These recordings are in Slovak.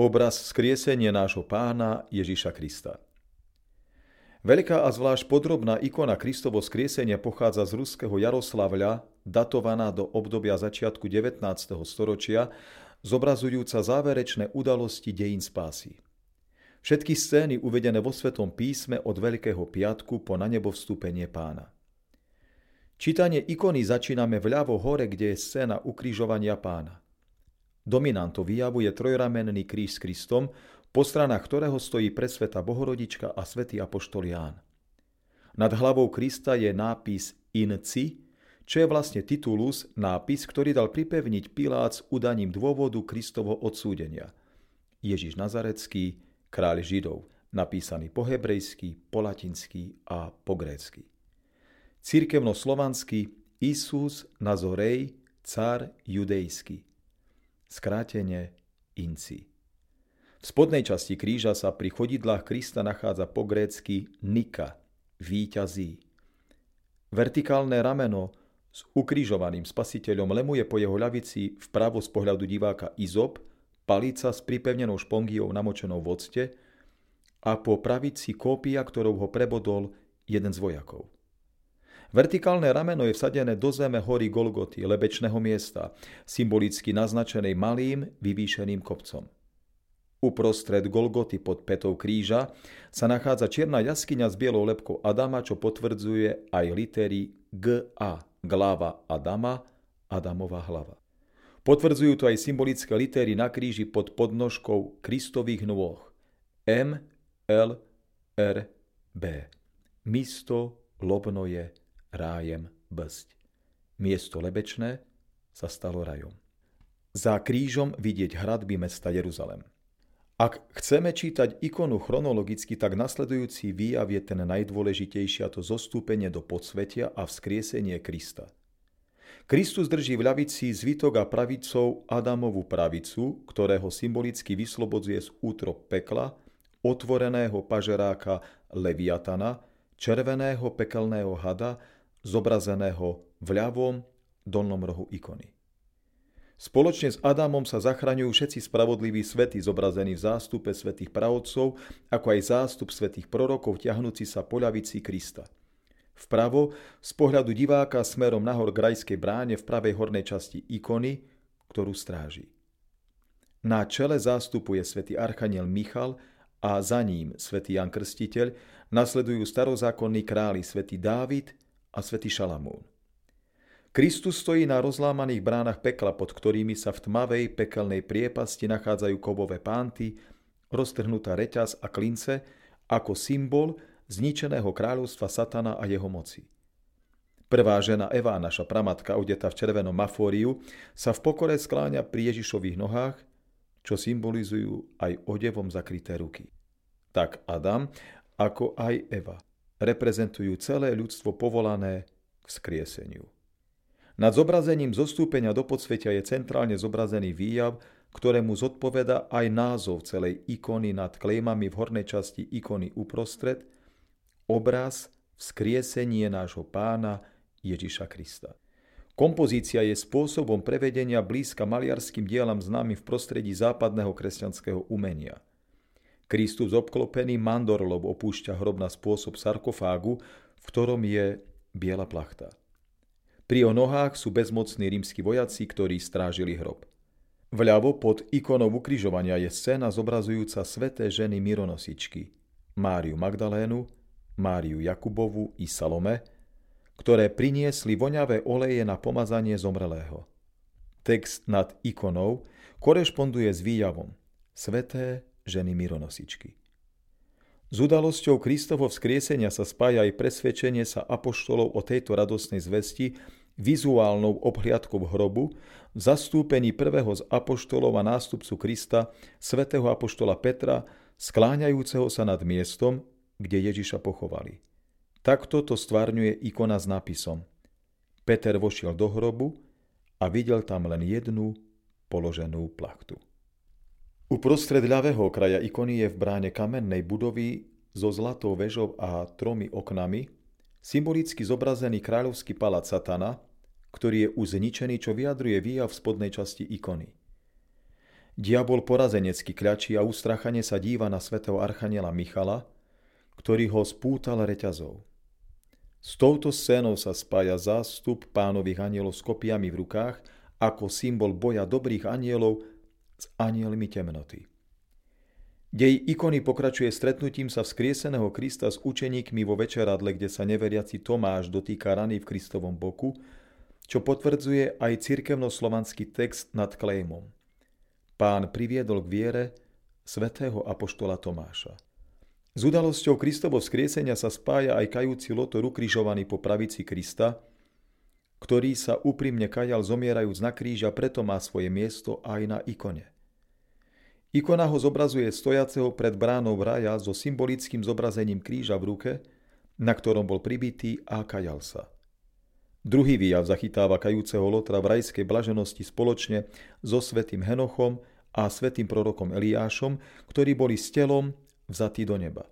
obraz skriesenie nášho pána Ježiša Krista. Veľká a zvlášť podrobná ikona Kristovo skriesenia pochádza z ruského Jaroslavľa, datovaná do obdobia začiatku 19. storočia, zobrazujúca záverečné udalosti dejín spásy. Všetky scény uvedené vo Svetom písme od Veľkého piatku po na nebo vstúpenie pána. Čítanie ikony začíname vľavo hore, kde je scéna ukrižovania pána. Dominanto výjavu je trojramenný kríž s Kristom, po stranách ktorého stojí presveta Bohorodička a svätý Apoštol Ján. Nad hlavou Krista je nápis Inci, čo je vlastne titulus, nápis, ktorý dal pripevniť Pilát s udaním dôvodu Kristovo odsúdenia. Ježiš Nazarecký, kráľ Židov, napísaný po hebrejsky, po latinsky a po grécky. Cirkevno-slovanský Isus Nazorej, cár judejský. Skrátenie Inci. V spodnej časti kríža sa pri chodidlách Krista nachádza po grécky Nika, víťazí. Vertikálne rameno s ukrižovaným spasiteľom lemuje po jeho ľavici vpravo z pohľadu diváka Izop, palica s pripevnenou špongiou namočenou v a po pravici kópia, ktorou ho prebodol jeden z vojakov. Vertikálne rameno je vsadené do zeme hory Golgoty, lebečného miesta, symbolicky naznačenej malým, vyvýšeným kopcom. Uprostred Golgoty pod petou kríža sa nachádza čierna jaskyňa s bielou lepkou Adama, čo potvrdzuje aj litery G-A, glava Adama, Adamova hlava. Potvrdzujú to aj symbolické litery na kríži pod podnožkou Kristových nôh. M, L, R, B. Misto lobno je rájem bsť. Miesto lebečné sa stalo rajom. Za krížom vidieť hradby mesta Jeruzalem. Ak chceme čítať ikonu chronologicky, tak nasledujúci výjav je ten najdôležitejší a to zostúpenie do podsvetia a vzkriesenie Krista. Kristus drží v ľavici zvitok a pravicou Adamovú pravicu, ktorého symbolicky vyslobodzuje z útrop pekla, otvoreného pažeráka Leviatana, červeného pekelného hada, zobrazeného v ľavom dolnom rohu ikony. Spoločne s Adamom sa zachraňujú všetci spravodliví svety zobrazení v zástupe svetých pravodcov, ako aj zástup svetých prorokov ťahnúci sa po ľavici Krista. Vpravo, z pohľadu diváka smerom nahor k rajskej bráne v pravej hornej časti ikony, ktorú stráži. Na čele zástupuje svätý Archaniel Michal a za ním svätý Jan Krstiteľ, nasledujú starozákonní králi svätý Dávid a svätý Šalamún. Kristus stojí na rozlámaných bránach pekla, pod ktorými sa v tmavej pekelnej priepasti nachádzajú kovové pánty, roztrhnutá reťaz a klince ako symbol zničeného kráľovstva satana a jeho moci. Prvá žena Eva, naša pramatka, odeta v červenom mafóriu, sa v pokore skláňa pri Ježišových nohách, čo symbolizujú aj odevom zakryté ruky. Tak Adam, ako aj Eva, reprezentujú celé ľudstvo povolané k skrieseniu. Nad zobrazením zostúpenia do podsvetia je centrálne zobrazený výjav, ktorému zodpoveda aj názov celej ikony nad klejmami v hornej časti ikony uprostred, obraz vzkriesenie nášho pána Ježiša Krista. Kompozícia je spôsobom prevedenia blízka maliarským dielam známym v prostredí západného kresťanského umenia. Kristus obklopený mandorlom opúšťa hrob na spôsob sarkofágu, v ktorom je biela plachta. Pri jeho nohách sú bezmocní rímsky vojaci, ktorí strážili hrob. Vľavo pod ikonou ukrižovania je scéna zobrazujúca sveté ženy mironosičky, Máriu Magdalénu, Máriu Jakubovu i Salome, ktoré priniesli voňavé oleje na pomazanie zomrelého. Text nad ikonou korešponduje s výjavom Sveté ženy mironosičky. S udalosťou Kristovo vzkriesenia sa spája aj presvedčenie sa apoštolov o tejto radosnej zvesti vizuálnou obhliadkou hrobu v zastúpení prvého z apoštolov a nástupcu Krista, svätého apoštola Petra, skláňajúceho sa nad miestom, kde Ježiša pochovali. Takto to stvárňuje ikona s nápisom Peter vošiel do hrobu a videl tam len jednu položenú plachtu. Uprostred ľavého kraja ikony je v bráne kamennej budovy so zlatou vežou a tromi oknami symbolicky zobrazený kráľovský palác Satana, ktorý je už zničený, čo vyjadruje výjav v spodnej časti ikony. Diabol porazenecky kľačí a ustrachane sa díva na svätého archaniela Michala, ktorý ho spútal reťazov. S touto scénou sa spája zástup pánových anielov s kopiami v rukách ako symbol boja dobrých anielov s anielmi temnoty. Dej ikony pokračuje stretnutím sa vzkrieseného Krista s učeníkmi vo večeradle, kde sa neveriaci Tomáš dotýka rany v Kristovom boku, čo potvrdzuje aj cirkevno-slovanský text nad klejmom – pán priviedol k viere svätého apoštola Tomáša. S udalosťou Kristovo skriesenia sa spája aj kajúci lotor ukrižovaný po pravici Krista, ktorý sa úprimne kajal zomierajúc na kríž a preto má svoje miesto aj na ikone. Ikona ho zobrazuje stojaceho pred bránou raja so symbolickým zobrazením kríža v ruke, na ktorom bol pribitý a kajal sa. Druhý výjav zachytáva kajúceho Lotra v rajskej blaženosti spoločne so svetým Henochom a svetým prorokom Eliášom, ktorí boli s telom vzatí do neba.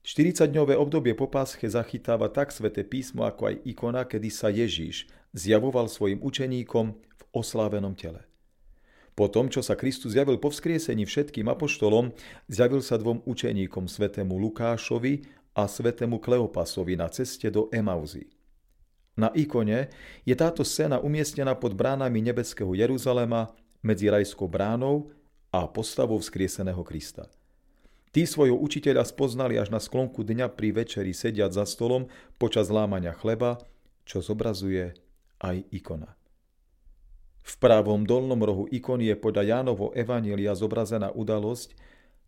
40-dňové obdobie po pásche zachytáva tak sveté písmo, ako aj ikona, kedy sa Ježíš zjavoval svojim učeníkom v oslávenom tele. Po tom, čo sa Kristus zjavil po vzkriesení všetkým apoštolom, zjavil sa dvom učeníkom, svetému Lukášovi a svetému Kleopasovi na ceste do Emauzy. Na ikone je táto scéna umiestnená pod bránami nebeského Jeruzalema medzi rajskou bránou a postavou vzkrieseného Krista. Tí svojho učiteľa spoznali až na sklonku dňa pri večeri sediať za stolom počas lámania chleba, čo zobrazuje aj ikona. V pravom dolnom rohu ikony je podľa Jánovo Evanília zobrazená udalosť,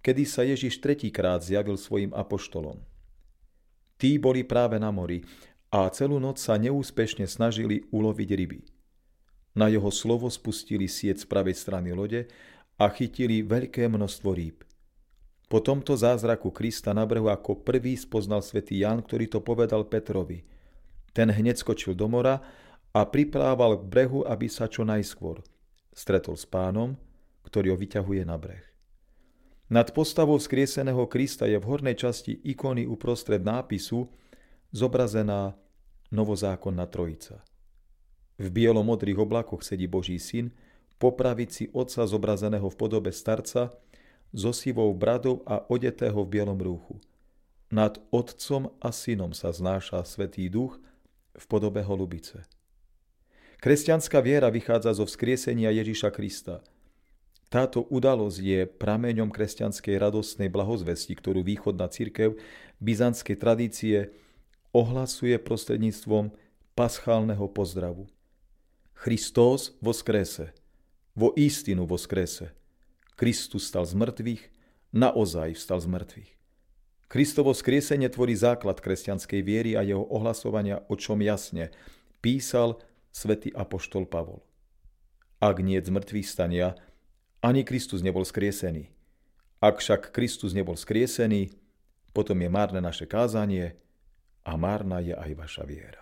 kedy sa Ježiš tretíkrát zjavil svojim apoštolom. Tí boli práve na mori a celú noc sa neúspešne snažili uloviť ryby. Na jeho slovo spustili sieť z pravej strany lode a chytili veľké množstvo rýb. Po tomto zázraku Krista na brehu ako prvý spoznal svätý Jan, ktorý to povedal Petrovi. Ten hneď skočil do mora a priprával k brehu, aby sa čo najskôr stretol s pánom, ktorý ho vyťahuje na breh. Nad postavou skrieseného Krista je v hornej časti ikony uprostred nápisu zobrazená novozákonná trojica. V bielomodrých oblakoch sedí Boží syn, po pravici otca zobrazeného v podobe starca, so sivou bradou a odetého v bielom rúchu. Nad otcom a synom sa znáša Svetý duch v podobe holubice. Kresťanská viera vychádza zo vzkriesenia Ježiša Krista. Táto udalosť je prameňom kresťanskej radostnej blahozvesti, ktorú východná cirkev byzantskej tradície ohlasuje prostredníctvom paschálneho pozdravu. Christos skrese, vo istinu skrese. Kristus stal z mŕtvych, naozaj vstal z mŕtvych. Kristovo skriesenie tvorí základ kresťanskej viery a jeho ohlasovania, o čom jasne písal svätý apoštol Pavol. Ak nie z mŕtvych stania, ani Kristus nebol skriesený. Ak však Kristus nebol skriesený, potom je márne naše kázanie, a márna je aj vaša viera.